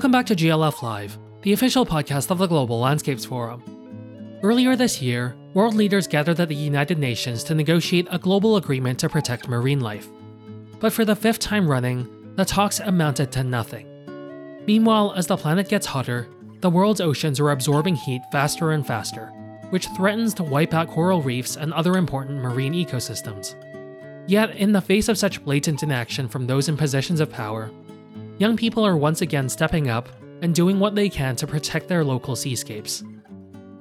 Welcome back to GLF Live, the official podcast of the Global Landscapes Forum. Earlier this year, world leaders gathered at the United Nations to negotiate a global agreement to protect marine life. But for the fifth time running, the talks amounted to nothing. Meanwhile, as the planet gets hotter, the world's oceans are absorbing heat faster and faster, which threatens to wipe out coral reefs and other important marine ecosystems. Yet, in the face of such blatant inaction from those in positions of power, young people are once again stepping up and doing what they can to protect their local seascapes.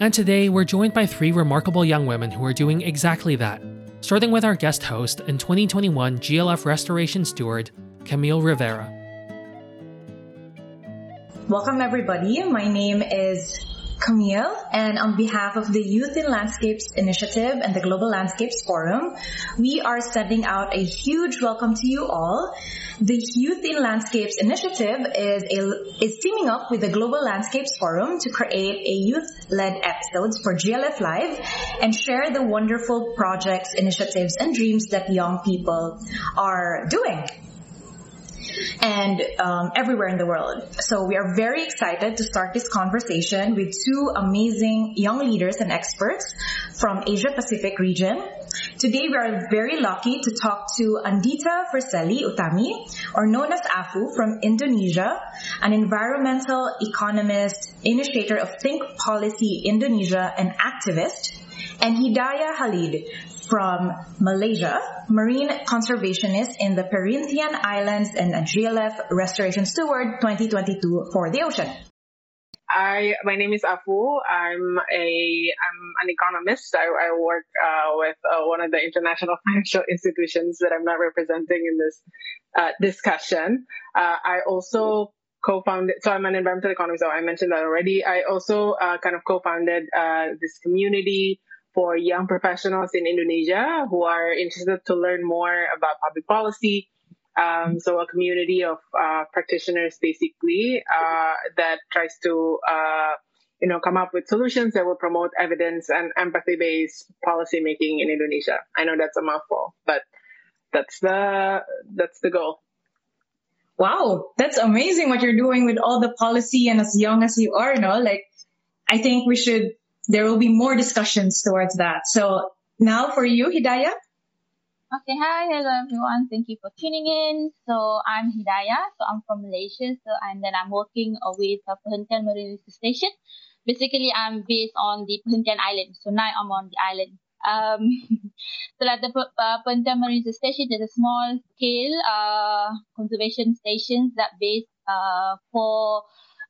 And today, we're joined by three remarkable young women who are doing exactly that, starting with our guest host and 2021 GLF Restoration Steward, Camille Rivera. Welcome, everybody. My name is Camille, and on behalf of the Youth in Landscapes Initiative and the Global Landscapes Forum, we are sending out a huge welcome to you all. The Youth in Landscapes Initiative is a, is teaming up with the Global Landscapes Forum to create a youth-led episodes for GLF Live and share the wonderful projects, initiatives, and dreams that young people are doing and um, everywhere in the world. So we are very excited to start this conversation with two amazing young leaders and experts from Asia Pacific region. Today we are very lucky to talk to Andhyta Firselly Utami, or known as Afu from Indonesia, an environmental economist, initiator of Think Policy Indonesia, and activist, and Hidayah Khalid from Malaysia, marine conservationist in the Perhentian Islands and a GLF Restoration Steward 2022 for the ocean. I my name is Afu. I'm a I'm an economist. I, I work uh, with uh, one of the international financial institutions that I'm not representing in this uh, discussion. Uh, I also co-founded. So I'm an environmental economist. So I mentioned that already. I also uh, kind of co-founded uh, this community for young professionals in Indonesia who are interested to learn more about public policy. Um, so a community of uh, practitioners basically uh, that tries to uh, you know come up with solutions that will promote evidence and empathy-based policymaking in Indonesia. I know that's a mouthful, but that's the that's the goal. Wow, that's amazing what you're doing with all the policy and as young as you are, no? Like I think we should there will be more discussions towards that. So now for you, Hidayah. Okay, hi, hello everyone. Thank you for tuning in. So I'm Hidayah. So I'm from Malaysia. So and then I'm working with uh, Perhentian Marine Station. Basically, I'm based on the Perhentian Island. So now I'm on the island. Um, so like the uh, Perhentian Marine Station is a small scale uh, conservation stations that based uh, for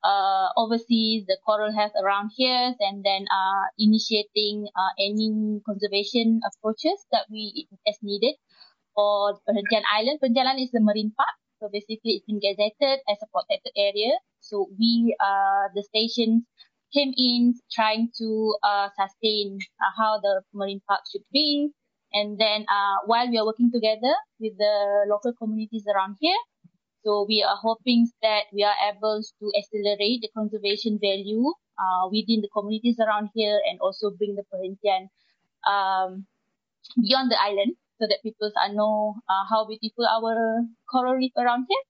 uh, overseas the coral health around here and then uh, initiating uh, any conservation approaches that we as needed for Perhentian Island. Perhentian is a marine park. So basically it's been gazetted as a protected area. So we, uh, the stations came in trying to uh, sustain uh, how the marine park should be. And then uh, while we are working together with the local communities around here, so we are hoping that we are able to accelerate the conservation value uh, within the communities around here and also bring the Perhentian um, beyond the island so that people are know uh, how beautiful our coral reef around here.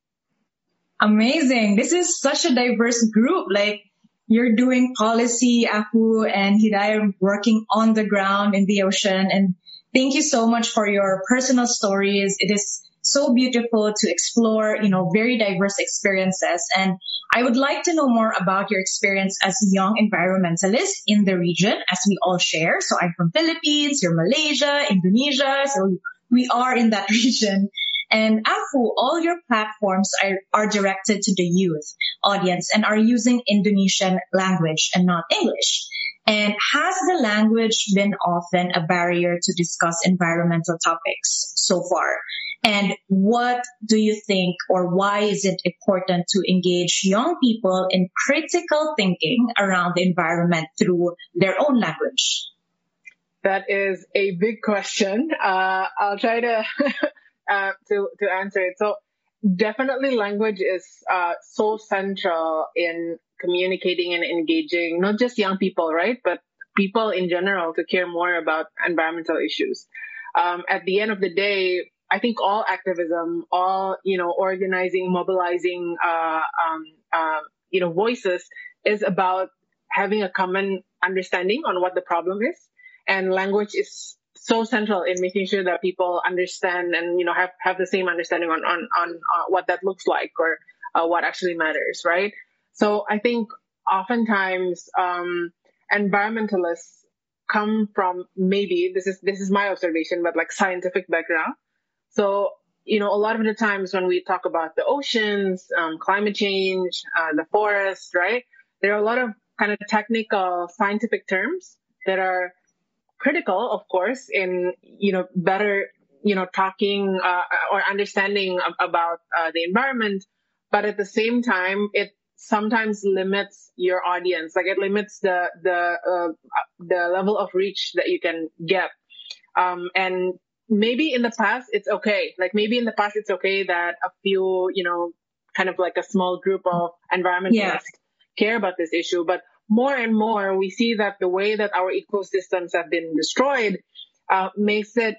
Amazing. This is such a diverse group. Like you're doing policy, Afu and Hidayah working on the ground in the ocean. And thank you so much for your personal stories. It is so beautiful to explore, you know, very diverse experiences. And I would like to know more about your experience as a young environmentalist in the region, as we all share. So I'm from Philippines, you're Malaysia, Indonesia. So we are in that region. And Afu, all your platforms are, are directed to the youth audience and are using Indonesian language and not English. And has the language been often a barrier to discuss environmental topics so far? And what do you think or why is it important to engage young people in critical thinking around the environment through their own language? That is a big question. Uh, I'll try to, uh, to, to answer it. So definitely language is uh, so central in communicating and engaging not just young people, right? But people in general to care more about environmental issues. Um, at the end of the day, I think all activism, all you know, organizing, mobilizing, uh, um, uh, you know voices is about having a common understanding on what the problem is. And language is so central in making sure that people understand and you know have, have the same understanding on on, on uh, what that looks like or uh, what actually matters right? So i think oftentimes um, environmentalists come from maybe this is this is my observation but like scientific background so you know a lot of the times when we talk about the oceans um, climate change uh, the forest right? There are a lot of kind of technical scientific terms that are critical of course in you know better you know talking uh, or understanding about uh, the environment. But at the same time it sometimes limits your audience. Like it limits the the uh, the level of reach that you can get. Um, and maybe in the past it's okay like maybe in the past it's okay that a few you know kind of like a small group of environmentalists yeah. care about this issue but more and more we see that the way that our ecosystems have been destroyed uh, makes it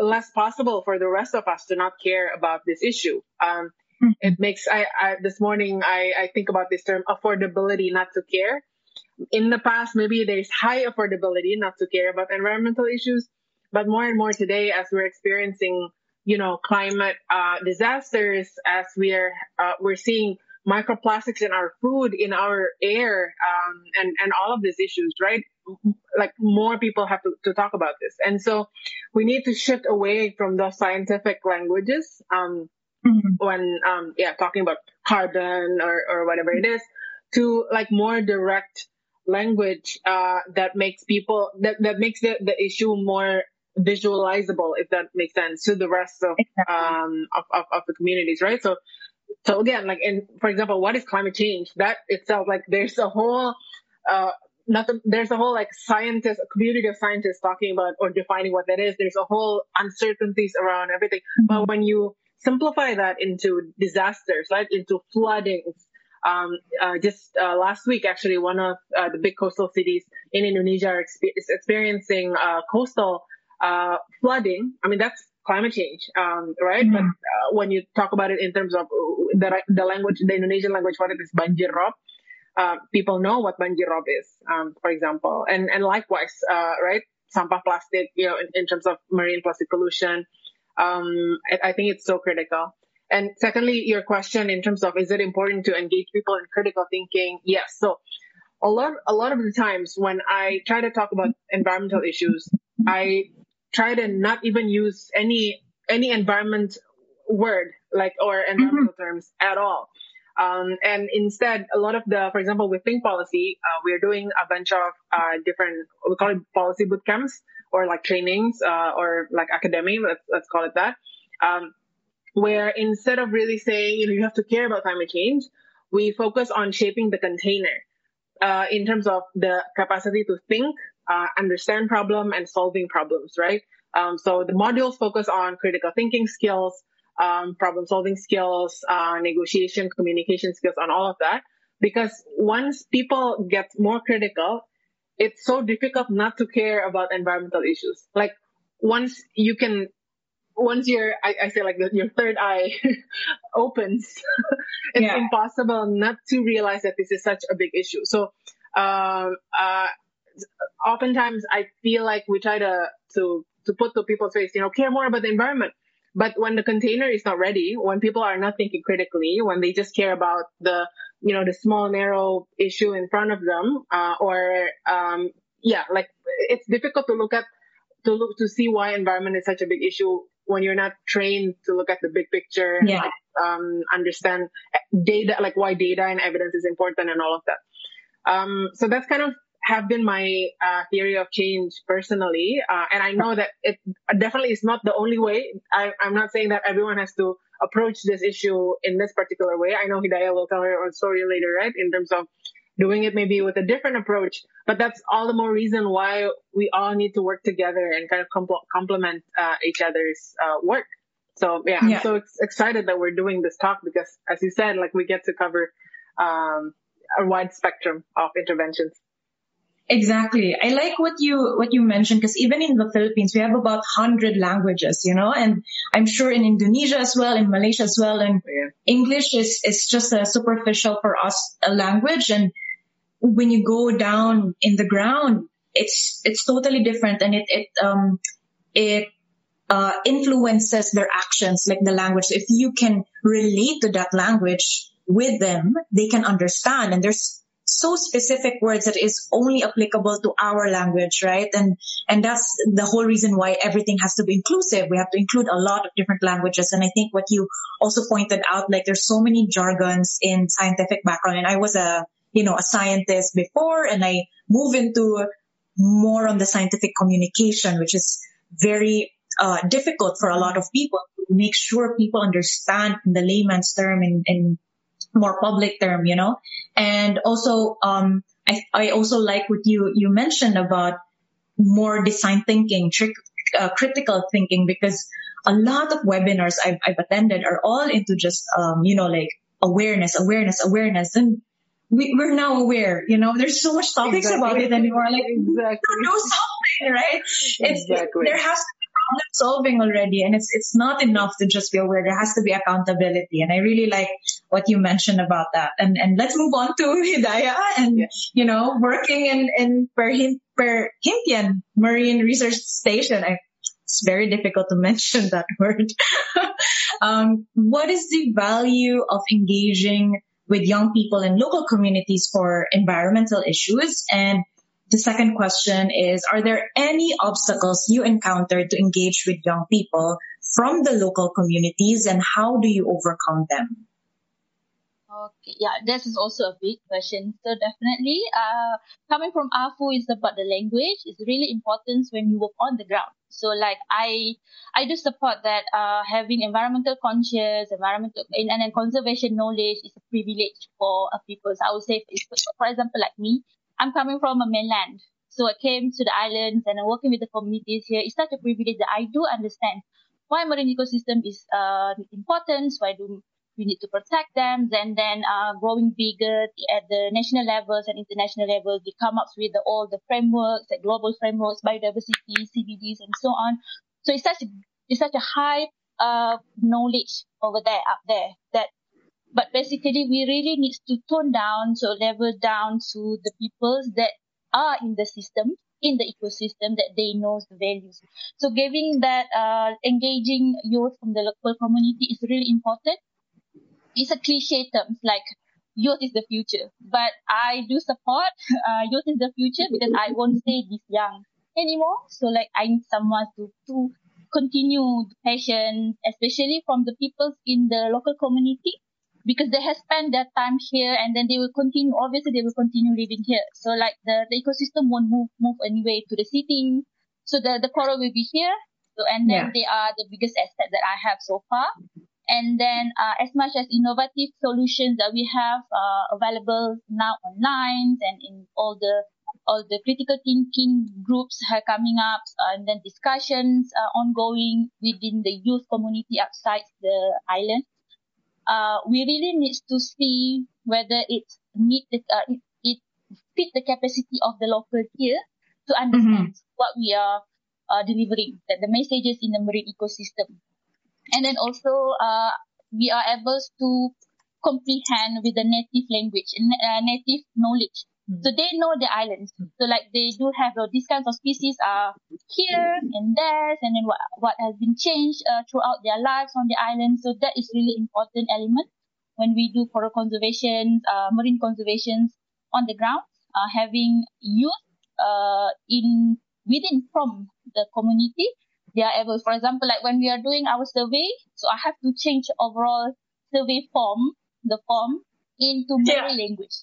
less possible for the rest of us to not care about this issue um, it makes I, I this morning I, I think about this term affordability not to care. In the past, maybe there's high affordability not to care about environmental issues, but more and more today, as we're experiencing, you know, climate uh, disasters, as we're uh, we're seeing microplastics in our food, in our air, um, and and all of these issues, right? Like more people have to, to talk about this, and so we need to shift away from those scientific languages. Um, mm-hmm. when um yeah talking about carbon or or whatever it is to like more direct language uh that makes people that that makes the, the issue more visualizable if that makes sense to the rest of exactly. um of, of, of the communities right so so again like in for example what is climate change that itself like there's a whole uh not the, there's a whole like scientist community of scientists talking about or defining what that is there's a whole uncertainties around everything mm-hmm. but when you simplify that into disasters, right? Into floodings. Um, uh, just uh, last week, actually, one of uh, the big coastal cities in Indonesia are expe- is experiencing uh, coastal uh, flooding. I mean, that's climate change, um, right? Mm-hmm. But uh, when you talk about it in terms of the, the language, the Indonesian language for it is banjir rob. people know what banjir rob is, um, for example, and and likewise, right? Sampah plastic, you know, in, in terms of marine plastic pollution, um, I, I think it's so critical. And secondly, your question in terms of is it important to engage people in critical thinking? Yes. So a lot, a lot of the times when I try to talk about environmental issues, I try to not even use any any environment word like or environmental mm-hmm. terms at all. Um, and instead, a lot of the, for example, with Think Policy, uh, we're doing a bunch of uh, different, we call it policy boot camps or like trainings uh, or like academy, let's, let's call it that, um, where instead of really saying, you know, you have to care about climate change, we focus on shaping the container uh, in terms of the capacity to think, uh, understand problem and solving problems, right? Um, so the modules focus on critical thinking skills, um, problem solving skills, uh, negotiation, communication skills, on all of that. Because once people get more critical, it's so difficult not to care about environmental issues. Like once you can, once your, I, I say like the, your third eye opens, it's yeah. impossible not to realize that this is such a big issue. So, um, uh, oftentimes I feel like we try to, to, to put to people's face, you know, care more about the environment. But when the container is not ready, when people are not thinking critically, when they just care about the you know the small narrow issue in front of them uh, or um, yeah like it's difficult to look at to look to see why environment is such a big issue when you're not trained to look at the big picture yeah. like, um, understand data like why data and evidence is important and all of that um, so that's kind of have been my uh, theory of change personally uh, and i know that it definitely is not the only way I, i'm not saying that everyone has to approach this issue in this particular way. I know Hidayah will tell her own story later, right? In terms of doing it maybe with a different approach, but that's all the more reason why we all need to work together and kind of compl- complement uh, each other's uh, work. So yeah, yeah, I'm so ex- excited that we're doing this talk because, as you said, like we get to cover um, a wide spectrum of interventions. Exactly. I like what you what you mentioned because even in the Philippines we have about 100 languages, you know, and I'm sure in Indonesia as well, in Malaysia as well and yeah. English is is just a superficial for us a language and when you go down in the ground it's it's totally different and it it um it uh, influences their actions like the language. If you can relate to that language with them, they can understand and there's so specific words that is only applicable to our language, right? And and that's the whole reason why everything has to be inclusive. We have to include a lot of different languages. And I think what you also pointed out, like there's so many jargons in scientific background. And I was a you know a scientist before, and I move into more on the scientific communication, which is very uh, difficult for a lot of people to make sure people understand in the layman's term and, in more public term, you know. And also, um, I, I also like what you you mentioned about more design thinking, trick, uh, critical thinking, because a lot of webinars I've, I've attended are all into just um, you know like awareness, awareness, awareness, and we, we're now aware, you know, there's so much topics exactly. about it anymore. Like, exactly. do something, right? It's, exactly. there has to be problem solving already. And it's, it's not enough to just be aware. There has to be accountability. And I really like what you mentioned about that. And, and let's move on to Hidayah and, yeah. you know, working in, in Perhim, Perhentian Marine Research Station. I, it's very difficult to mention that word. um, what is the value of engaging with young people in local communities for environmental issues? And the second question is, are there any obstacles you encountered to engage with young people from the local communities and how do you overcome them? Okay, yeah, this is also a big question. So definitely, uh, coming from AFU is about the language. It's really important when you work on the ground. So like I, I do support that uh, having environmental conscious, environmental and, and conservation knowledge is a privilege for a people. So I would say, for example, like me, I'm coming from a mainland. So I came to the islands and I'm working with the communities here. It's such a privilege that I do understand why marine ecosystem is uh, important. Why do we need to protect them? And then uh, growing bigger at the national levels and international levels, we come up with the, all the frameworks, the global frameworks, biodiversity, CBDs, and so on. So it's such a, it's such a high uh, knowledge over there, up there, that but basically, we really need to tone down, so level down to the peoples that are in the system, in the ecosystem, that they know the values. So giving that, uh, engaging youth from the local community is really important. It's a cliche term, like youth is the future, but I do support uh, youth is the future because I won't stay this young anymore. So like I need someone to to continue the passion, especially from the peoples in the local community because they have spent their time here and then they will continue obviously they will continue living here. So like the, the ecosystem won't move move anyway to the city. So the the coral will be here. So and then yeah. they are the biggest asset that i have so far and then uh, as much as innovative solutions that we have uh, available now online and in all the all the critical thinking groups are coming up uh, and then discussions are ongoing within the youth community outside the island uh, we really need to see whether it meet the, uh, it, it fit the capacity of the local here to understand mm-hmm. what we are uh, delivering, that the messages in the marine ecosystem. And then also, uh, we are able to comprehend with the native language, uh, native knowledge Mm. So they know the islands. So like they do have uh, these kinds of species are here and there, and then what what has been changed uh, throughout their lives on the island. So that is really important element when we do coral conservation, uh, marine conservations on the ground. Uh, having youth uh, in within from the community, they are able. For example, like when we are doing our survey, so I have to change overall survey form, the form into Malay yeah. language.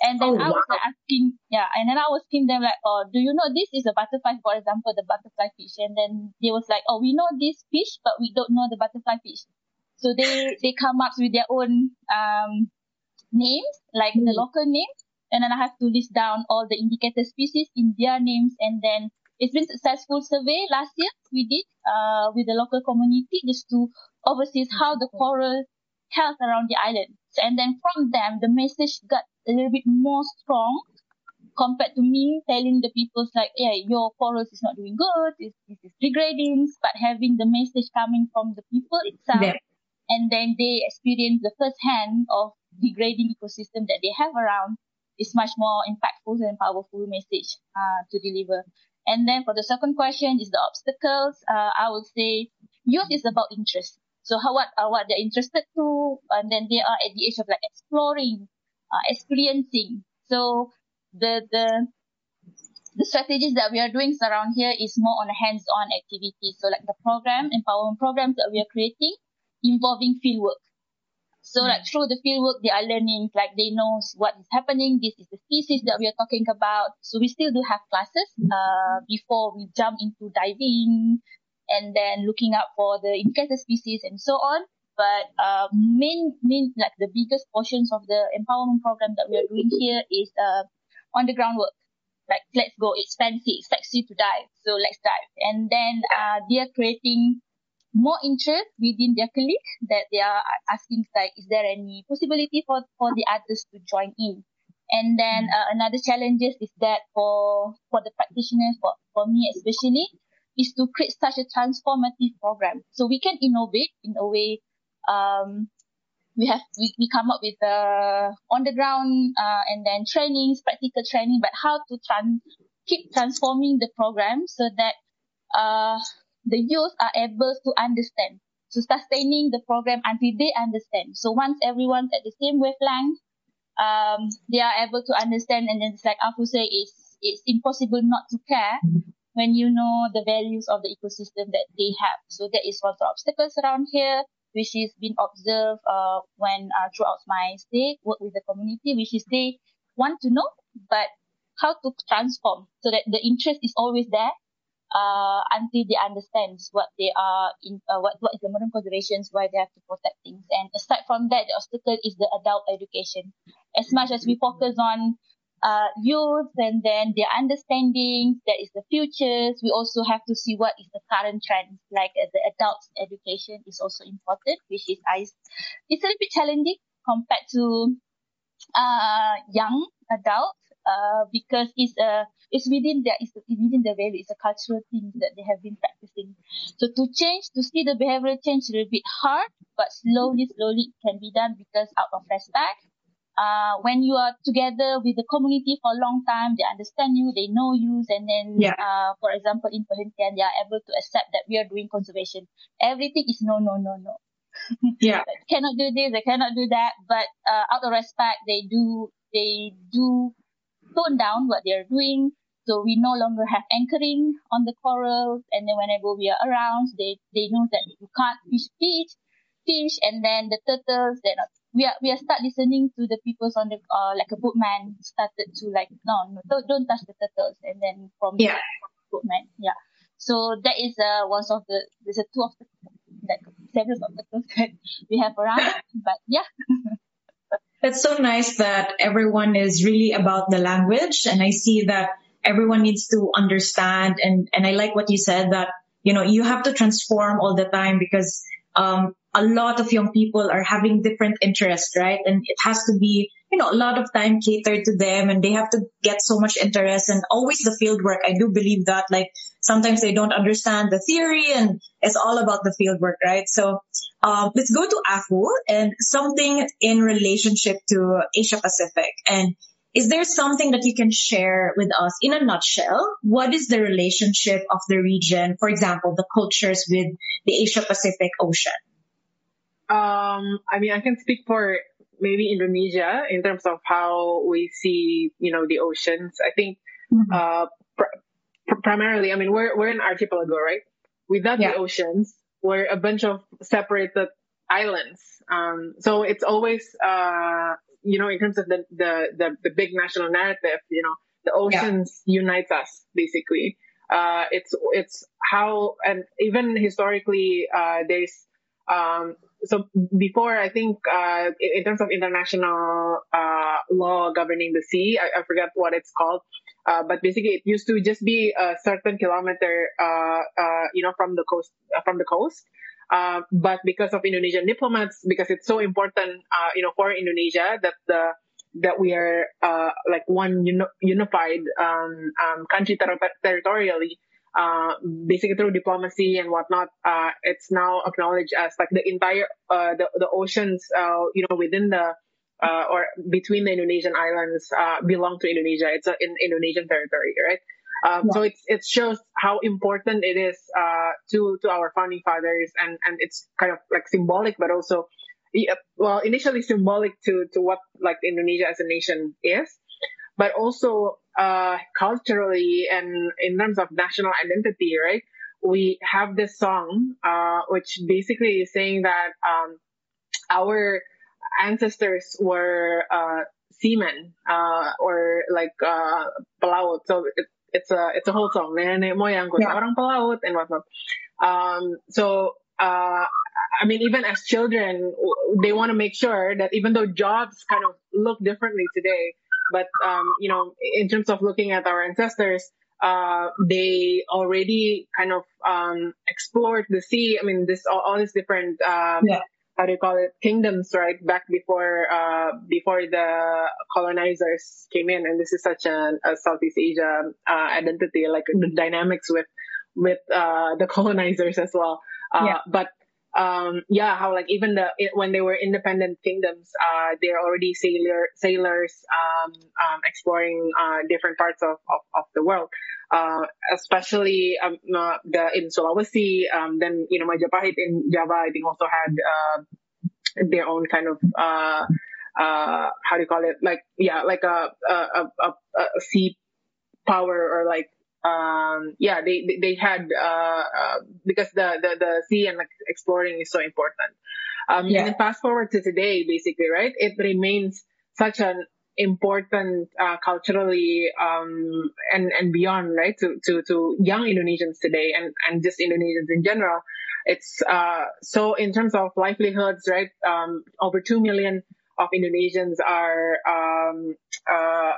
And then oh, I was like asking, yeah, and then I was asking them like, oh, do you know this is a butterfly, for example, the butterfly fish? And then they was like, oh, we know this fish, but we don't know the butterfly fish. So they, they come up with their own, um, names, like mm. the hmm. local name. And then I have to list down all the indicator species in their names. And then it's been successful survey last year we did, uh, with the local community just to oversee how the coral health around the island. And then from them, the message got a little bit more strong compared to me telling the people like, yeah, your forest is not doing good, this, this is degrading, but having the message coming from the people itself, yeah. and then they experience the first hand of degrading ecosystem that they have around is much more impactful and powerful message uh, to deliver. And then for the second question is the obstacles. Uh, I would say youth is about interest. So how what uh, what they're interested to, and then they are at the age of like exploring, uh, experiencing. So the the the strategies that we are doing around here is more on hands-on activities. So like the program, empowerment programs that we are creating involving fieldwork. So like through the fieldwork, they are learning, like they know what is happening. This is the species that we are talking about. So we still do have classes uh, before we jump into diving and then looking out for the indicator species and so on. But uh, main, main, like the biggest portions of the empowerment program that we are doing here is uh, on the groundwork. Like, let's go. It's fancy. It's sexy to dive. So let's dive. And then uh, they are creating more interest within their colleague that they are asking like, is there any possibility for, for the others to join in? And then uh, another challenges is that for for the practitioners, for, for me especially, is to create such a transformative program. So we can innovate in a way. Um, we have we, we come up with uh, on the ground uh, and then trainings, practical training, but how to tran- keep transforming the program so that uh, the youth are able to understand. So sustaining the program until they understand. So once everyone's at the same wavelength, um, they are able to understand. And then it's like Afu say, it's, it's impossible not to care when you know the values of the ecosystem that they have. So that is one of the obstacles around here, which is being observed uh, when uh, throughout my stay, work with the community, which is they want to know, but how to transform so that the interest is always there uh, until they understand what they are in uh, what what is the modern conservations why they have to protect things. And aside from that the obstacle is the adult education. As much as we focus on uh, youth and then their understanding that is the futures we also have to see what is the current trends. Like uh, the adults education is also important which is I, it's a little bit challenging compared to uh, young adults uh, because it's a it's within their it's within their value. It's a cultural thing that they have been practicing. So to change, to see the behavioral change a little bit hard, but slowly, slowly it can be done because out of respect. Uh, when you are together with the community for a long time, they understand you, they know you, and then, yeah. uh, for example, in Perhentian, they are able to accept that we are doing conservation. Everything is no, no, no, no. Yeah. cannot do this, they cannot do that, but uh, out of respect, they do, they do tone down what they're doing. So we no longer have anchoring on the corals, and then whenever we are around, they they know that you can't fish fish, fish, and then the turtles. They not. We are we are start listening to the people's on the uh like a boatman started to like no no don't, don't touch the turtles, and then from yeah boatman yeah. So that is uh one of the there's a two of the like several of the that we have around, but yeah. It's so nice that everyone is really about the language and I see that everyone needs to understand and, and I like what you said that, you know, you have to transform all the time because, um, a lot of young people are having different interests, right? And it has to be, you know, a lot of time catered to them and they have to get so much interest and always the field work. I do believe that like sometimes they don't understand the theory and it's all about the field work, right? So, um, let's go to Afu and something in relationship to Asia Pacific. And is there something that you can share with us in a nutshell? What is the relationship of the region, for example, the cultures with the Asia Pacific Ocean? Um, I mean, I can speak for maybe Indonesia in terms of how we see, you know, the oceans. I think, mm-hmm. uh, pr- pr- primarily, I mean, we're, we're an archipelago, right? Without yeah. the oceans, we're a bunch of separated islands. Um, so it's always, uh, you know, in terms of the, the, the, the big national narrative, you know, the oceans yeah. unites us basically. Uh, it's, it's how, and even historically, uh, there's, um, so before I think uh, in terms of international uh, law governing the sea, I, I forget what it's called, uh, but basically it used to just be a certain kilometer, uh, uh, you know, from the coast uh, from the coast. but because of Indonesian diplomats, because it's so important, you know, for Indonesia that the that we are uh, like one uni- unified um, um, country ter- territorially. Uh, basically through diplomacy and whatnot, uh, it's now acknowledged as like the entire uh, the the oceans, uh, you know, within the uh, or between the Indonesian islands belong to Indonesia. It's an in Indonesian territory, right? Um, yeah. So it it shows how important it is uh, to to our founding fathers, and and it's kind of like symbolic, but also, well, initially symbolic to to what like Indonesia as a nation is, but also uh, culturally and in terms of national identity, right? We have this song, uh, which basically is saying that um, our ancestors were uh, seamen uh, or like uh. So it, it's a it's a whole song nenek moyangku yeah. orang pelaut and whatnot um, so uh, I mean even as children they want to make sure that even though jobs kind of look differently today but um, you know in terms of looking at our ancestors uh, they already kind of um, explored the sea. I mean this all, all these different um, yeah. how do you call it kingdoms right back before uh, before the colonizers came in. And this is such a, a southeast asia uh, identity like the dynamics with with uh, the colonizers as well. Uh, yeah. but um, yeah, how like even the when they were independent kingdoms, uh, they're already sailor sailors um, um, exploring uh, different parts of, of, of the world uh, especially um, uh, the in Sulawesi. Um, then you know Majapahit in Java, I think also had uh, their own kind of uh, uh, how do you call it? Like yeah, like a a, a, a sea power or like um yeah they they had uh, uh because the, the the sea and like exploring is so important um yeah. and then fast forward to today basically right it remains such an important uh, culturally um, and and beyond, right? To to to young Indonesians today and and just Indonesians in general. It's uh, so in terms of livelihoods, right? Um, over two million of Indonesians are um, uh,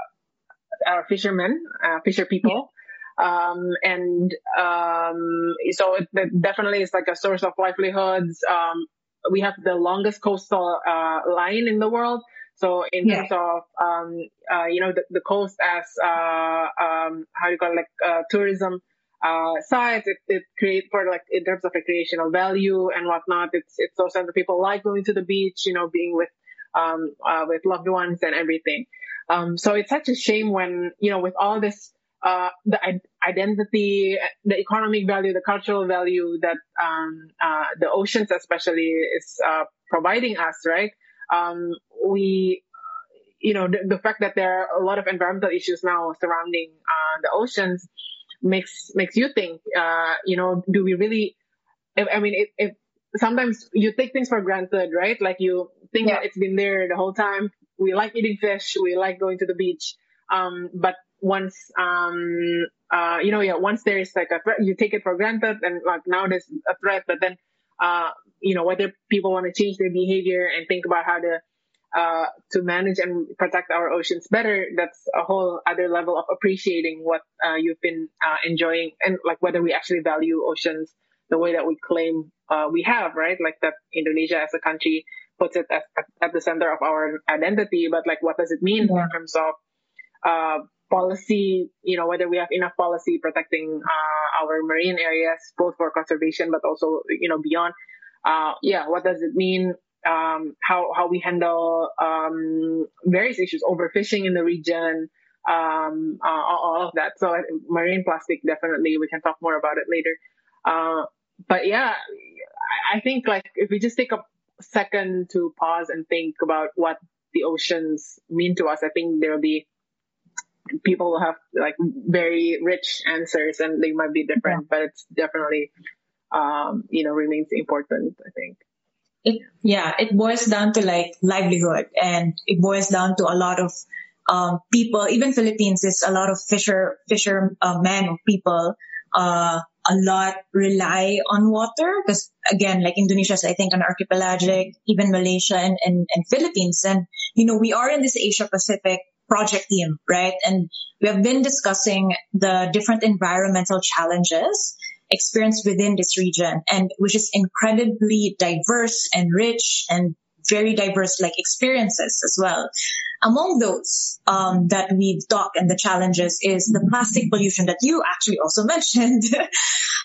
are fishermen, uh, fisher people. Um, and um, so it, it, definitely is like a source of livelihoods. Um, we have the longest coastal uh, line in the world. So in yeah. terms of um, uh, you know the, the coast as uh, um, how do you call it like uh, tourism uh, sites, it, it creates for like in terms of recreational value and whatnot. It's it's so that people like going to the beach, you know, being with um, uh, with loved ones and everything. Um, so it's such a shame when you know with all this uh, the identity, the economic value, the cultural value that um, uh, the oceans especially is uh, providing us, right? um, we you know the, the, fact that there are a lot of environmental issues now surrounding uh, the oceans makes makes you think uh, you know do we really if, i mean if, if, sometimes you take things for granted right like you think yeah. that it's been there the whole time we like eating fish we like going to the beach um, but once um, uh, you know yeah once there's like a threat you take it for granted and like now there's a threat but then uh, you know, whether people want to change their behavior and think about how to uh, to manage and protect our oceans better, that's a whole other level of appreciating what uh, you've been uh, enjoying and like whether we actually value oceans the way that we claim uh, we have, right? Like that Indonesia as a country puts it at, at the center of our identity, but like what does it mean yeah. in terms of uh, policy, you know, whether we have enough policy protecting uh, our marine areas, both for conservation, but also, you know, beyond uh, yeah, what does it mean? Um, how how we handle um, various issues, overfishing in the region, um, uh, all of that. So marine plastic definitely we can talk more about it later. Uh, but yeah, I think like if we just take a second to pause and think about what the oceans mean to us, I think there'll be people will have like very rich answers and they might be different, yeah. but it's definitely um, you know, remains important, I think. It, yeah, it boils down to like livelihood and it boils down to a lot of um, people, even Philippines is a lot of fisher, fisher uh, men or people, uh, a lot rely on water because again, like Indonesia is, I think, an archipelagic, even Malaysia and, and, and Philippines. And, you know, we are in this Asia Pacific project team, right? And we have been discussing the different environmental challenges experienced within this region and which is incredibly diverse and rich and very diverse like experiences as well. among those um, that we've talked and the challenges is the plastic pollution that you actually also mentioned.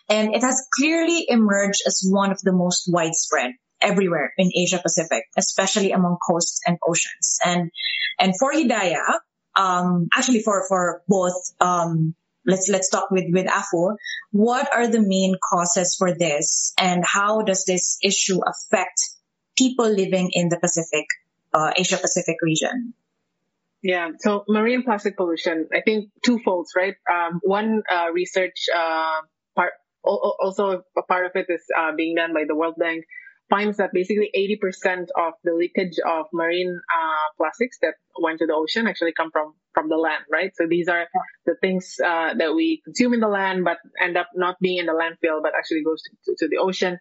and it has clearly emerged as one of the most widespread everywhere in Asia Pacific, especially among coasts and oceans. And and for Hidayah, um, actually for for both, um, let's let's talk with with Afu. What are the main causes for this, and how does this issue affect people living in the Pacific, uh, Asia Pacific region? Yeah, so marine plastic pollution, I think twofolds, right? Um, one uh, research uh, part, also a part of it is uh, being done by the World Bank finds that basically 80% of the leakage of marine uh, plastics that went to the ocean actually come from from the land, right? So these are the things uh, that we consume in the land, but end up not being in the landfill, but actually goes to, to the ocean.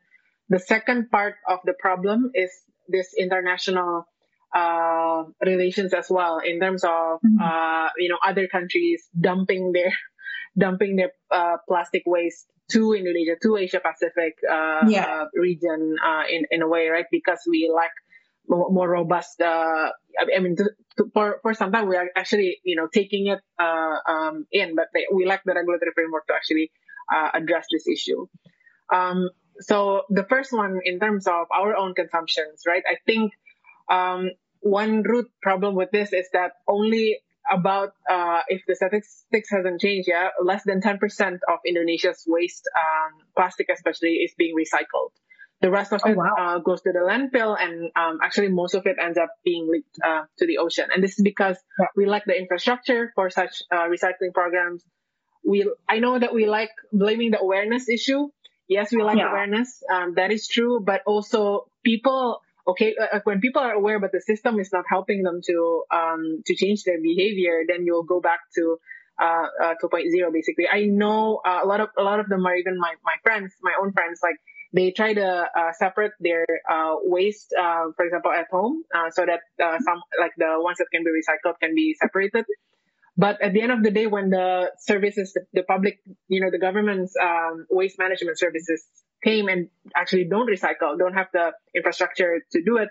The second part of the problem is this international uh, relations as well, in terms of mm-hmm. uh, you know other countries dumping their dumping their uh, plastic waste to Indonesia, to Asia Pacific uh, yeah. uh, region uh, in in a way, right? Because we lack more, more robust. Uh, I mean, to, to, for for some time we are actually you know taking it uh, um, in, but they, we lack the regulatory framework to actually uh, address this issue. Um, so the first one, in terms of our own consumptions, right? I think um, one root problem with this is that only about uh, if the statistics hasn't changed yet, less than 10% of Indonesia's waste, um, plastic especially, is being recycled. The rest of oh, it wow. uh, goes to the landfill, and um, actually most of it ends up being leaked uh, to the ocean. And this is because yeah. we lack the infrastructure for such uh, recycling programs. We, I know that we like blaming the awareness issue. Yes, we like yeah. awareness. Um, that is true, but also people okay, uh, when people are aware, but the system is not helping them to um, to change their behavior, then you'll go back to uh, uh 2.0 basically. I know uh, a lot of a lot of them are even my my friends, my own friends, like they try to uh, separate their uh, waste, uh, for example, at home, uh, so that uh, some like the ones that can be recycled can be separated. But at the end of the day, when the services, the, the public, you know, the government's um, waste management services came and actually don't recycle, don't have the infrastructure to do it,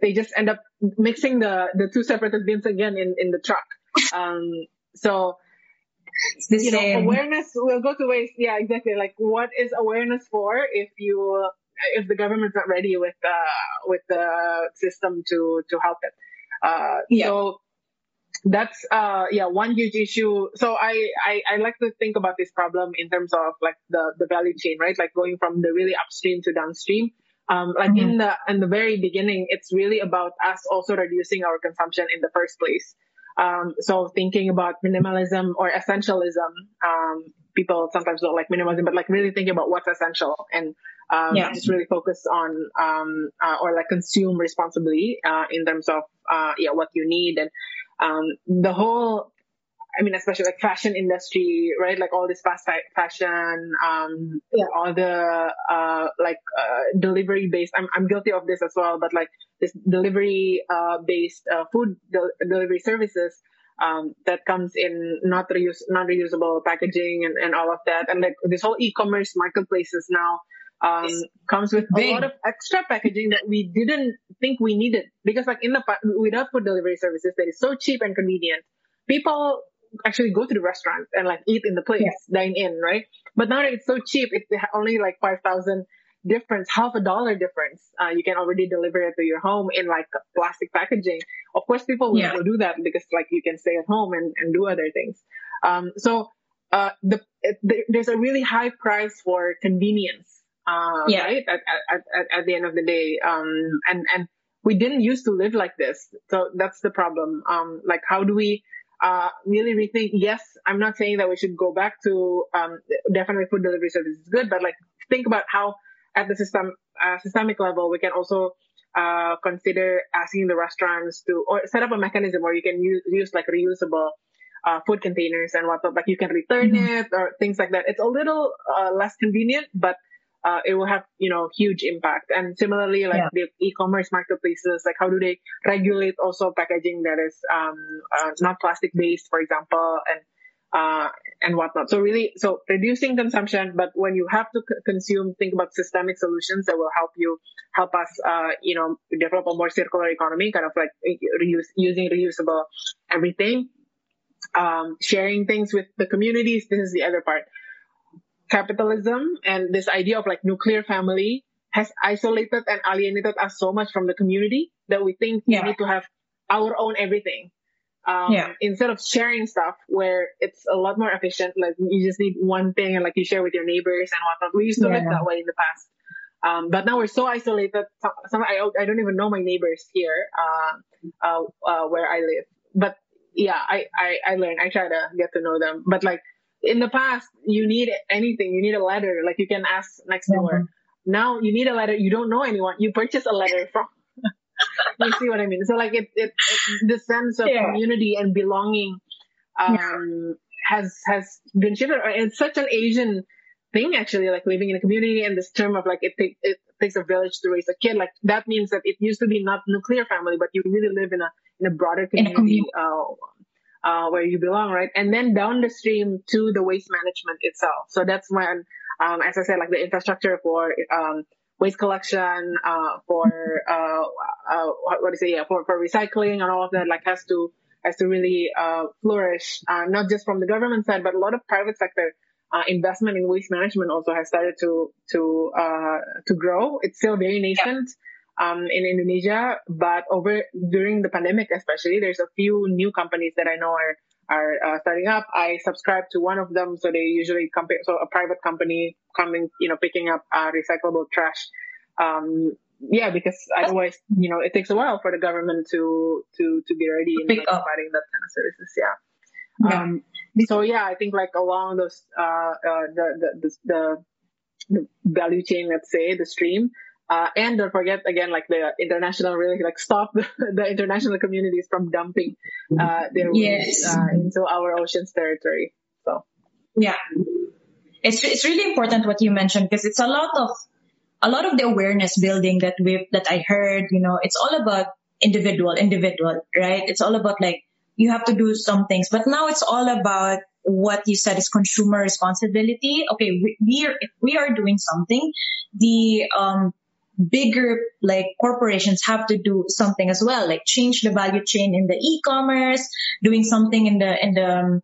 they just end up mixing the, the two separate bins again in, in the truck. Um, so, you know, awareness will go to waste. Yeah, exactly. Like, what is awareness for if you, if the government's not ready with, uh, with the system to, to help it? Uh, yeah. so that's uh yeah one huge issue so I, I i like to think about this problem in terms of like the the value chain right like going from the really upstream to downstream um like mm-hmm. in the in the very beginning it's really about us also reducing our consumption in the first place um so thinking about minimalism or essentialism um people sometimes don't like minimalism but like really thinking about what's essential and um, yeah. just really focus on um, uh, or like consume responsibly uh, in terms of uh, yeah what you need and um, the whole I mean, especially like fashion industry, right? Like all this fast fashion, um, yeah. all the, uh, like, uh, delivery based, I'm, I'm guilty of this as well, but like this delivery, uh, based, uh, food delivery services, um, that comes in not reuse, non reusable packaging and, and all of that. And like this whole e-commerce marketplaces now, um, comes with Big. a lot of extra packaging that we didn't think we needed because like in the without food delivery services that is so cheap and convenient people actually go to the restaurant and like eat in the place yeah. dine in right but now that it's so cheap it's only like 5000 difference half a dollar difference uh, you can already deliver it to your home in like plastic packaging of course people will yeah. do that because like you can stay at home and, and do other things um, so uh, the, it, there's a really high price for convenience uh, yeah. right? At, at, at, at, the end of the day. Um, and, and we didn't used to live like this. So that's the problem. Um, like how do we, uh, really rethink? Yes, I'm not saying that we should go back to, um, definitely food delivery service is good, but like think about how at the system, uh, systemic level, we can also, uh, consider asking the restaurants to, or set up a mechanism where you can use, use like reusable, uh, food containers and whatnot. Like you can return mm-hmm. it or things like that. It's a little uh, less convenient, but uh, it will have you know huge impact. And similarly, like yeah. the e-commerce marketplaces, like how do they regulate also packaging that is um, uh, not plastic based, for example, and uh, and whatnot. So really, so reducing consumption, but when you have to c- consume, think about systemic solutions that will help you, help us, uh, you know, develop a more circular economy, kind of like reuse, using reusable everything, um, sharing things with the communities. This is the other part. Capitalism and this idea of like nuclear family has isolated and alienated us so much from the community that we think yeah. we need to have our own everything um, yeah. instead of sharing stuff where it's a lot more efficient, like you just need one thing and like you share with your neighbors and whatnot. We used to yeah. live that way in the past. Um, but now we're so isolated. Some, some I, I don't even know my neighbors here, uh, uh, uh, where I live. But yeah, I, I, I learn. I try to get to know them. But like in the past, you need anything. You need a letter. Like you can ask next door. Mm-hmm. Now you need a letter. You don't know anyone. You purchase a letter from you see what I mean? So like it, it, it the sense of yeah. community and belonging um, yeah. has has been shifted. It's such an Asian thing actually, like living in a community and this term of like it, take, it takes a village to raise a kid. Like that means that it used to be not nuclear family, but you really live in a in a broader community. A community. Uh, uh, where you belong, right? And then down the stream to the waste management itself. So that's when, um, as I said, like the infrastructure for um, waste collection, uh, for uh, uh, what is it? Yeah, for for recycling and all of that, like has to has to really uh, flourish, uh, not just from the government side, but a lot of private sector uh, investment in waste management also has started to to uh, to grow. It's still very nascent. Yeah. Um, in Indonesia, but over during the pandemic, especially, there's a few new companies that I know are are uh, starting up. I subscribe to one of them, so they usually come. So a private company coming, you know, picking up uh, recyclable trash. Um, yeah, because otherwise, you know, it takes a while for the government to to to be ready in providing that kind of services. Yeah. yeah. Um, so yeah, I think like along those uh, uh the, the the the value chain, let's say the stream, uh, and don't forget again, like the international really like stop the, the international communities from dumping uh, their yes. waste uh, into our oceans territory. So yeah, it's it's really important what you mentioned because it's a lot of a lot of the awareness building that we that I heard. You know, it's all about individual, individual, right? It's all about like you have to do some things, but now it's all about what you said is consumer responsibility. Okay, we, we are if we are doing something, the um bigger like corporations have to do something as well, like change the value chain in the e-commerce, doing something in the in the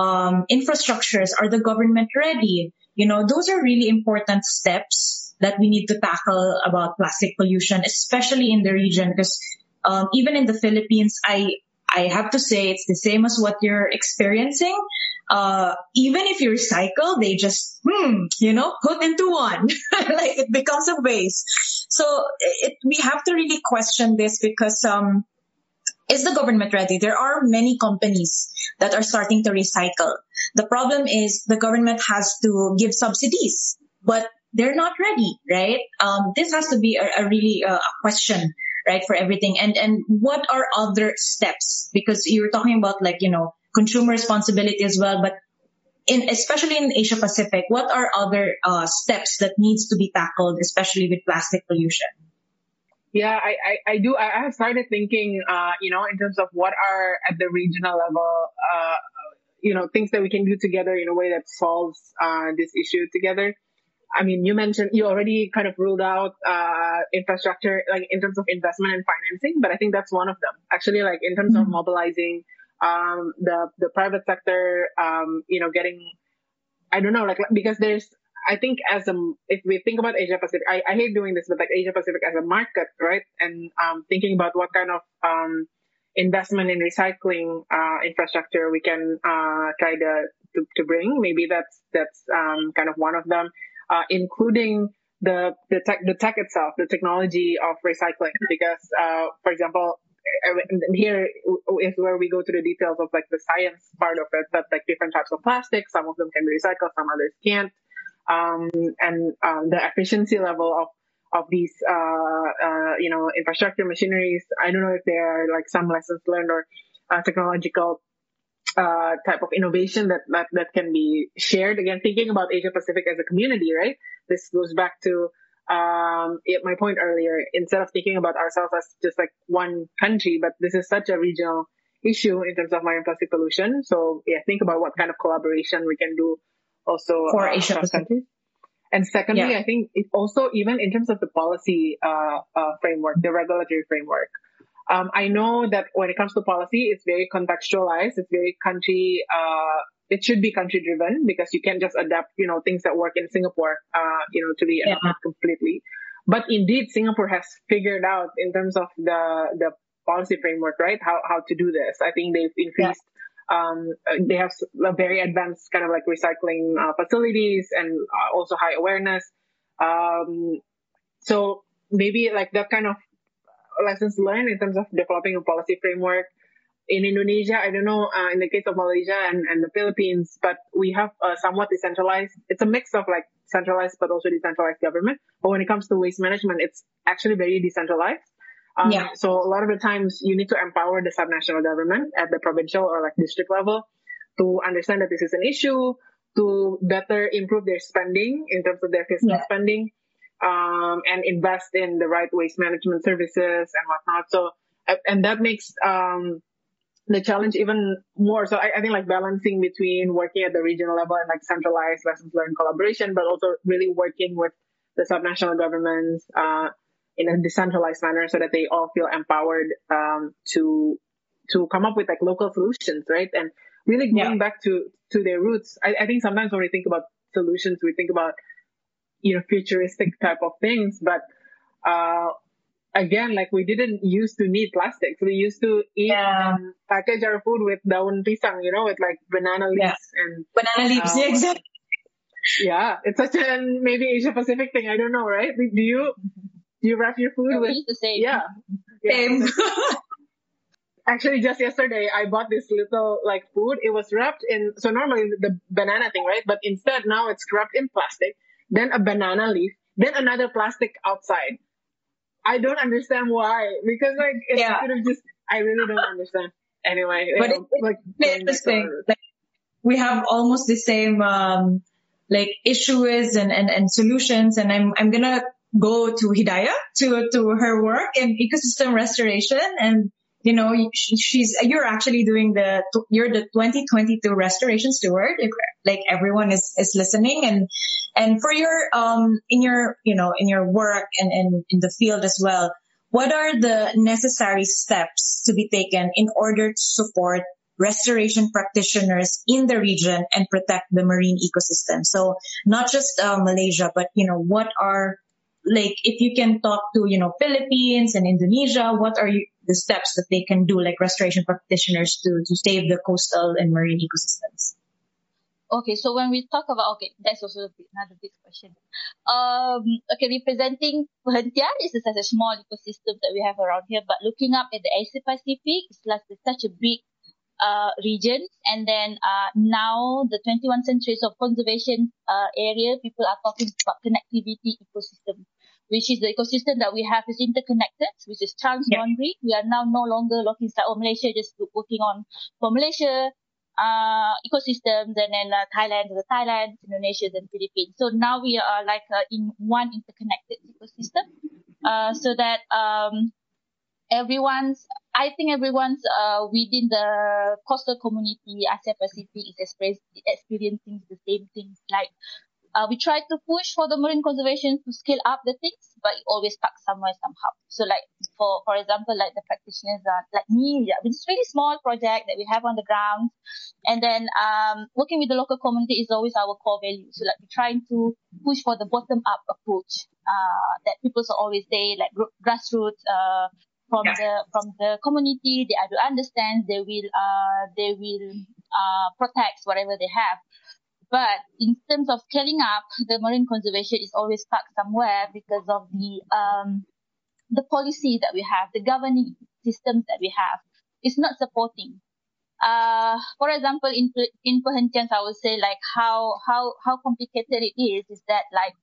um, infrastructures. Are the government ready? You know, those are really important steps that we need to tackle about plastic pollution, especially in the region, because um, even in the Philippines, I I have to say it's the same as what you're experiencing uh, even if you recycle, they just, hmm, you know, put into one. like it becomes a waste. So it, we have to really question this because, um, is the government ready? There are many companies that are starting to recycle. The problem is the government has to give subsidies, but they're not ready, right? Um, this has to be a, a really uh, a question, right, for everything. And and what are other steps? Because you're talking about like you know consumer responsibility as well. But in especially in Asia Pacific, what are other uh, steps that needs to be tackled, especially with plastic pollution? Yeah, I, I, I do. I have started thinking, uh, you know, in terms of what are at the regional level, uh, you know, things that we can do together in a way that solves uh, this issue together. I mean, you mentioned you already kind of ruled out uh, infrastructure, like in terms of investment and financing, but I think that's one of them. Actually, like in terms mm-hmm. of mobilizing um, the the private sector, um, you know, getting, I don't know, like because there's, I think as a if we think about Asia Pacific, I, I hate doing this, but like Asia Pacific as a market, right? And um, thinking about what kind of um, investment in recycling uh, infrastructure we can uh, try to, to, to bring. Maybe that's that's um, kind of one of them, uh, including the the tech the tech itself, the technology of recycling. Because, uh, for example, and here is where we go to the details of like the science part of it that like different types of plastic some of them can be recycled some others can't. Um, and um, the efficiency level of of these uh, uh, you know infrastructure machineries i don't know if there are like some lessons learned or uh, technological uh, type of innovation that, that that can be shared. Again thinking about asia pacific as a community right? This goes back to um, it, my point earlier, instead of thinking about ourselves as just like one country, but this is such a regional issue in terms of marine plastic pollution. So yeah, think about what kind of collaboration we can do also for uh, Asia countries. And secondly, yeah. I think it also even in terms of the policy uh, uh, framework, the regulatory framework. Um, I know that when it comes to policy, it's very contextualized. It's very country. Uh, it should be country driven because you can't just adapt, you know, things that work in Singapore, uh, you know, to the yeah. completely. But indeed, Singapore has figured out in terms of the the policy framework, right? How how to do this. I think they've increased. Yeah. Um, they have a very advanced kind of like recycling uh, facilities and uh, also high awareness. Um, so maybe like that kind of lessons learned in terms of developing a policy framework in Indonesia, I don't know, uh, in the case of Malaysia and, and the Philippines, but we have a somewhat decentralized, it's a mix of like centralized but also decentralized government. But when it comes to waste management, it's actually very decentralized. Um, yeah. So a lot of the times you need to empower the subnational government at the provincial or like district level to understand that this is an issue, to better improve their spending in terms of their fiscal yeah. spending, um, and invest in the right waste management services and whatnot. So, and that makes, um, the challenge even more. So I, I, think like balancing between working at the regional level and like centralized lessons learned collaboration, but also really working with the subnational governments uh, in a decentralized manner so that they all feel empowered um, to to come up with like local solutions, right? And really going yeah. back to to their roots. I, I think sometimes when we think about solutions, we think about you know futuristic type of things, but uh, again, like we didn't used to need plastics. We used to eat yeah. and package our food with daun pisang, you know, with like banana leaves yeah. and banana leaves. Uh, yeah, exactly. Yeah, it's such a maybe Asia Pacific thing. I don't know, right? Do you do you wrap your food no, with? the same. Yeah. Same. Actually, just yesterday, I bought this little like food. It was wrapped in so normally the banana thing, right? But instead now it's wrapped in plastic, then a banana leaf, then another plastic outside I don't understand why because like it yeah. could have just I really don't understand. Anyway, but know, it's like interesting. Like, we have almost the same um, like issues and, and, and solutions, and I'm I'm gonna go to Hidayah to to her work in ecosystem restoration and you know, she's, you're actually doing the, you're the 2022 restoration steward. Like everyone is, is listening and, and for your, um, in your, you know, in your work and, and in the field as well, what are the necessary steps to be taken in order to support restoration practitioners in the region and protect the marine ecosystem? So not just uh, Malaysia, but you know, what are like if you can talk to you know Philippines and Indonesia, what are you, the steps that they can do, like restoration practitioners, to to save the coastal and marine ecosystems? Okay, so when we talk about okay, that's also another big question. Um, okay, representing Perhentian is such a small ecosystem that we have around here, but looking up at the Asia Pacific, it's like such a big uh, region. And then uh, now the 21 centuries of conservation uh, area, people are talking about connectivity ecosystem which is the ecosystem that we have is interconnected, which is transboundary. Yeah. We are now no longer looking at oh, Malaysia, just working on for Malaysia uh, ecosystems and then uh, Thailand the Thailand, Indonesia and Philippines. So now we are like uh, in one interconnected ecosystem uh, so that um, everyone's, I think everyone's uh, within the coastal community, Asia Pacific is experiencing the same things like uh, we try to push for the marine conservation to scale up the things, but it always stuck somewhere somehow. So like for for example, like the practitioners are like me, yeah, with this really small project that we have on the ground, and then um, working with the local community is always our core value. So like we're trying to push for the bottom up approach uh, that people always say like grassroots. Uh, from yeah. the from the community, they will understand. They will uh they will uh protect whatever they have. But in terms of scaling up, the marine conservation is always stuck somewhere because of the um, the policy that we have, the governing systems that we have, is not supporting. Uh, for example, in in I would say like how how how complicated it is is that like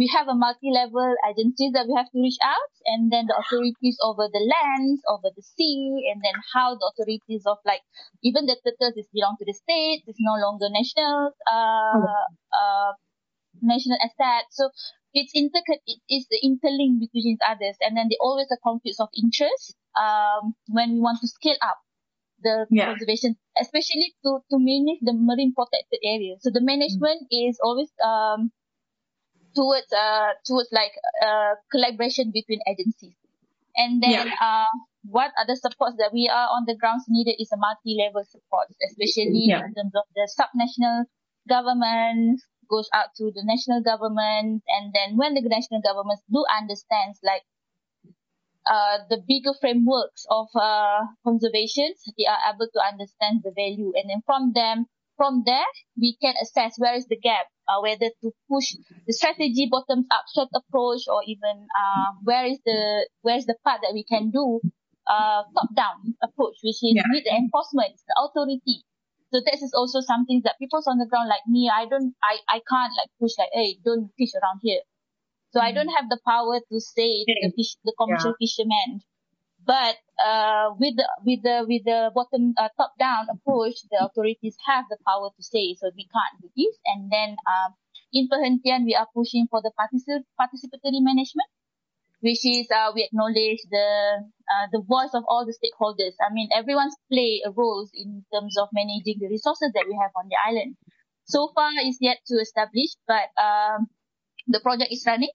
we have a multi-level agencies that we have to reach out and then the authorities over the lands over the sea and then how the authorities of like even the turtles is belong to the state it's no longer national uh, uh, national asset so it's inter it is the interlink between others and then there always a conflicts of interest um, when we want to scale up the Yeah. conservation, especially to, to manage the marine protected area. So the management is always um towards uh towards like uh collaboration between agencies. And then Yeah. uh what other supports that we are on the grounds needed is a multi-level support, especially Yeah. in terms of the subnational governments goes out to the national government and then when the national governments do understands like uh, the bigger frameworks of uh, conservation, they are able to understand the value. And then from them, from there, we can assess where is the gap, uh, whether to push the strategy bottoms up short approach or even uh, where is the where is the part that we can do uh, top down approach, which is Yeah. need the enforcement, the authority. So this is also something that people on the ground like me, I don't, I, I can't like push like, hey, don't fish around here. So I don't have the power to say to the fish, the commercial fishermen. But uh, with the with the with the bottom uh, top down approach, the authorities have the power to say so we can't do this. And then um, in Perhentian, we are pushing for the particip- participatory management, which is uh, we acknowledge the uh, the voice of all the stakeholders. I mean, everyone's play a role in terms of managing the resources that we have on the island. So far, is yet to establish, but um, the project is running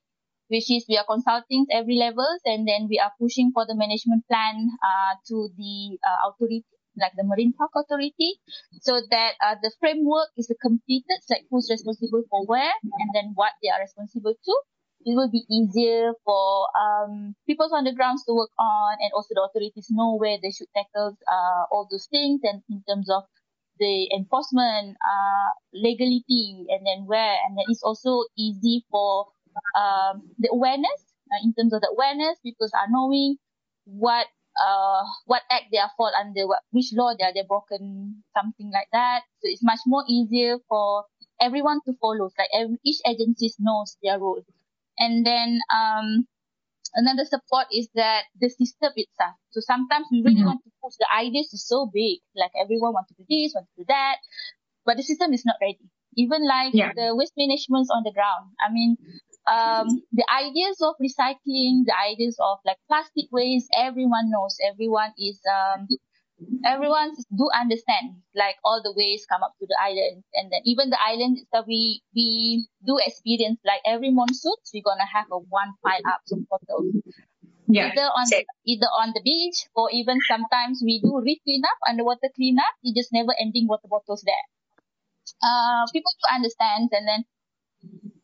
which is we are consulting every levels and then we are pushing for the management plan uh, to the uh, authority like the marine park authority. So that uh, the framework is completed like who's responsible for where and then what they are responsible to. It will be easier for um, people on the grounds to work on and also the authorities know where they should tackle uh, all those things and in terms of the enforcement uh, legality and then where. And then it's also easy for um, the awareness uh, in terms of the awareness people are knowing what uh what act they are fall under what which law they are they broken something like that. So it's much more easier for everyone to follow. Like every, each agency knows their role. And then um another support is that the system itself. So sometimes we really Mhm. want to push. The ideas is so big. Like everyone wants to do this wants to do that. But the system is not ready. Even like Yeah. the waste management on the ground. I mean um, the ideas of recycling, the ideas of like plastic waste, everyone knows, everyone is, um, everyone do understand like all the waste come up to the island. And then even the island that we, we do experience like every monsoon, we're going to have a one pile up of bottles. Yeah. Either on the, either on the beach or even sometimes we do reef cleanup, underwater cleanup, it just never ending water bottles there. Uh, people to understand and then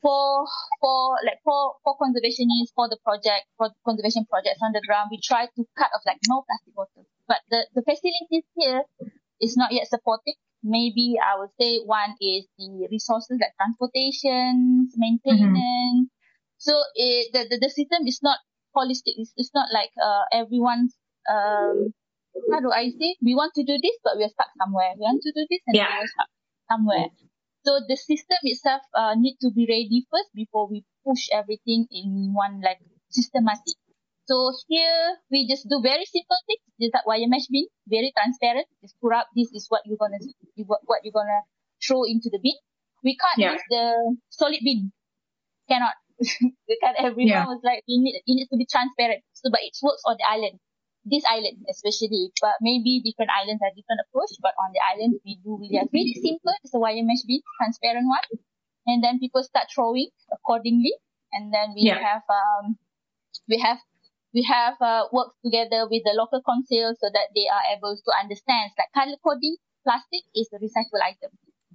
for for like for for conservationists for the project for conservation projects on the ground we try to cut off like no plastic bottles. But the the facilities here is not yet supporting maybe i would say one is the resources like transportation maintenance. So it the, the the system is not holistic. It's, it's not like uh everyone's um how do i say? We want to do this but we're stuck somewhere. We want to do this and Yeah. we're stuck somewhere so the system itself uh, need to be ready first before we push everything in one like systematic. So here we just do very simple things. Just like wire mesh bin, very transparent. Just put up this is what you're gonna what you're gonna throw into the bin. We can't Yeah. use the solid bin. Cannot. because everyone Yeah. was like it, need, it needs to be transparent. So but it works on the island. This island especially, but maybe different islands have different approach. But on the island, we do really have really simple. It's a wire mesh bin, transparent one, and then people start throwing accordingly. And then we Yeah. have um, we have we have uh, worked together with the local council so that they are able to understand like color coding plastic is a recyclable item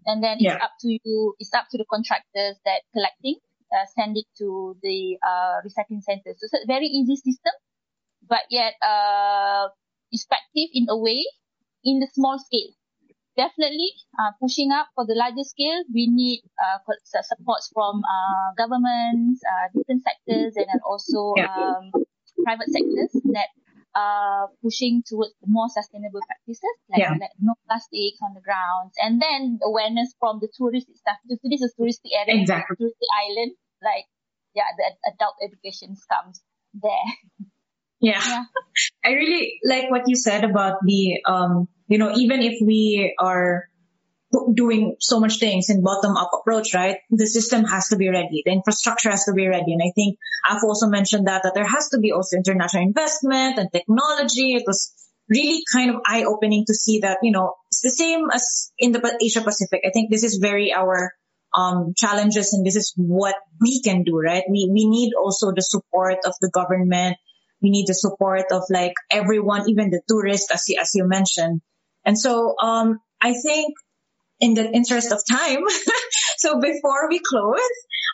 and then it's up to you it's up to the contractors that collecting uh, send it to the uh, recycling centers so it's a very easy system but yet uh, effective in a way in the small scale definitely uh, pushing up for the larger scale we need uh, co- su- supports from uh, governments uh, different sectors and then also um, private sectors that are pushing towards more sustainable practices like, Yeah. like no plastics on the grounds and then awareness from the tourist itself because this is a touristic area Exactly. touristic island like yeah the adult education comes there Yeah. Yeah. I really like what you said about the, um, you know, even if we are doing so much things in bottom up approach, right? The system has to be ready. The infrastructure has to be ready. And I think I've also mentioned that, that there has to be also international investment and technology. It was really kind of eye opening to see that, you know, it's the same as in the Asia Pacific. I think this is very our um, challenges and this is what we can do, right? We, we need also the support of the government. We need the support of like everyone, even the tourists, as you, as you mentioned. And so, um, I think in the interest of time, so before we close,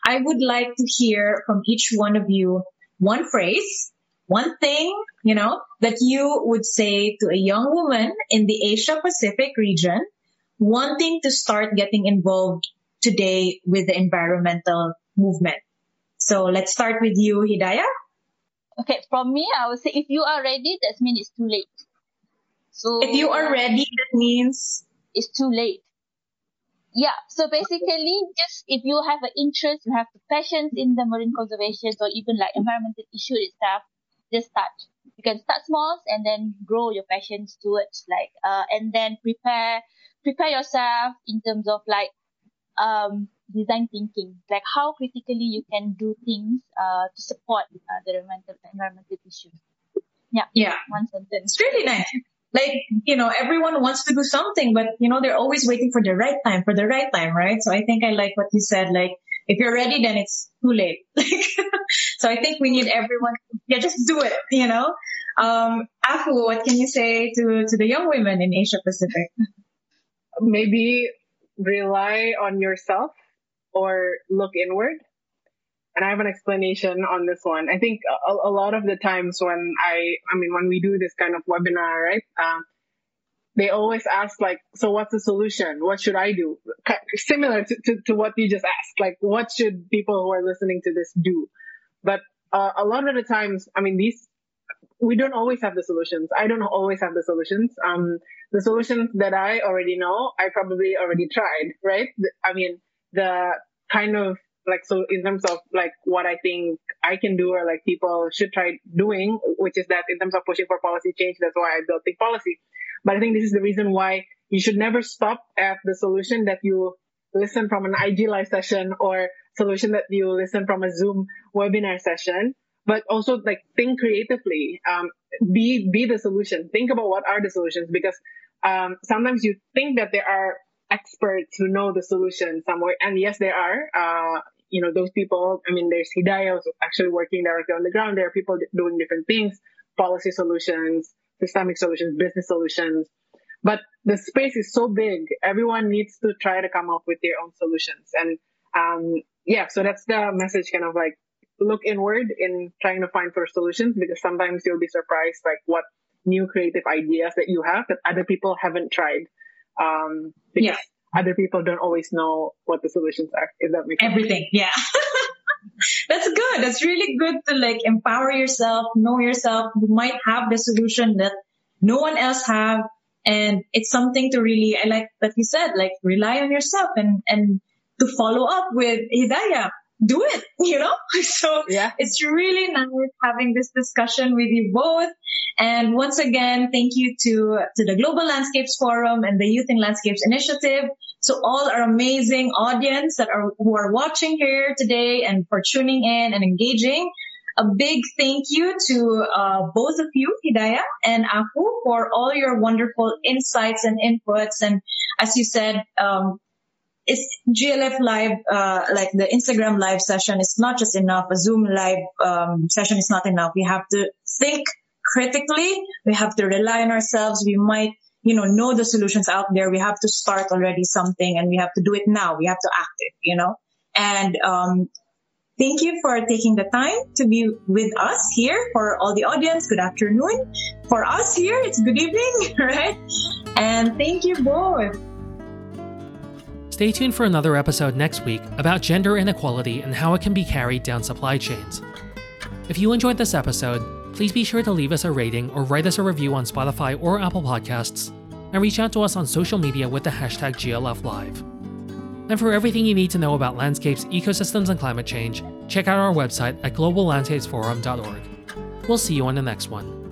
I would like to hear from each one of you one phrase, one thing, you know, that you would say to a young woman in the Asia Pacific region wanting to start getting involved today with the environmental movement. So let's start with you, Hidayah. Okay, from me, I would say if you are ready, that means it's too late. So if you are ready, that means it's too late. Yeah, so basically, just if you have an interest, you have the passions in the marine conservation or even like environmental issue itself, just start. You can start small and then grow your passions towards like, uh, and then prepare, prepare yourself in terms of like um, design thinking, like how critically you can do things uh, to support uh, the environmental, environmental issues. Yeah. Yeah. One sentence. It's really nice. Like, you know, everyone wants to do something, but, you know, they're always waiting for the right time, for the right time, right? So I think I like what you said. Like, if you're ready, then it's too late. so I think we need everyone, yeah, just do it, you know? Um, Afu, what can you say to, to the young women in Asia Pacific? Maybe rely on yourself or look inward. And I have an explanation on this one. I think a, a lot of the times when I, I mean, when we do this kind of webinar, right? Um, they always ask like, so what's the solution? What should I do? Similar to, to, to what you just asked, like what should people who are listening to this do? But uh, a lot of the times, I mean, these, we don't always have the solutions. I don't always have the solutions. Um, the solutions that I already know, I probably already tried, right? I mean, the kind of like, so in terms of like what I think I can do or like people should try doing, which is that in terms of pushing for policy change, that's why I built Think Policy. But I think this is the reason why you should never stop at the solution that you listen from an IG live session or solution that you listen from a Zoom webinar session, but also like think creatively. Um, be, be the solution. Think about what are the solutions because um, sometimes you think that there are experts who know the solution somewhere, and yes, there are. Uh, you know, those people. I mean, there's Hidayah actually working directly on the ground. There are people doing different things, policy solutions, systemic solutions, business solutions. But the space is so big. Everyone needs to try to come up with their own solutions. And, um, yeah, so that's the message kind of like look inward in trying to find for solutions because sometimes you'll be surprised like what new creative ideas that you have that other people haven't tried. Um, because yeah. other people don't always know what the solutions are, if that makes Everything, sense. yeah. That's good. That's really good to like empower yourself, know yourself. You might have the solution that no one else have. And it's something to really, I like that you said, like rely on yourself and, and to follow up with Hidayah do it, you know? So yeah. it's really nice having this discussion with you both. And once again, thank you to, to the Global Landscapes Forum and the Youth in Landscapes Initiative. So all our amazing audience that are, who are watching here today and for tuning in and engaging. A big thank you to uh, both of you, Hidayah and Afu, for all your wonderful insights and inputs. And as you said, um, it's GLF live, uh, like the Instagram live session is not just enough. A Zoom live, um, session is not enough. We have to think critically. We have to rely on ourselves. We might, you know, know the solutions out there. We have to start already something and we have to do it now. We have to act it, you know, and, um, Thank you for taking the time to be with us here. For all the audience, good afternoon. For us here, it's good evening, right? And thank you both. Stay tuned for another episode next week about gender inequality and how it can be carried down supply chains. If you enjoyed this episode, please be sure to leave us a rating or write us a review on Spotify or Apple Podcasts, and reach out to us on social media with the hashtag GLFLive. And for everything you need to know about landscapes, ecosystems, and climate change, check out our website at globallandscapesforum.org. We'll see you on the next one.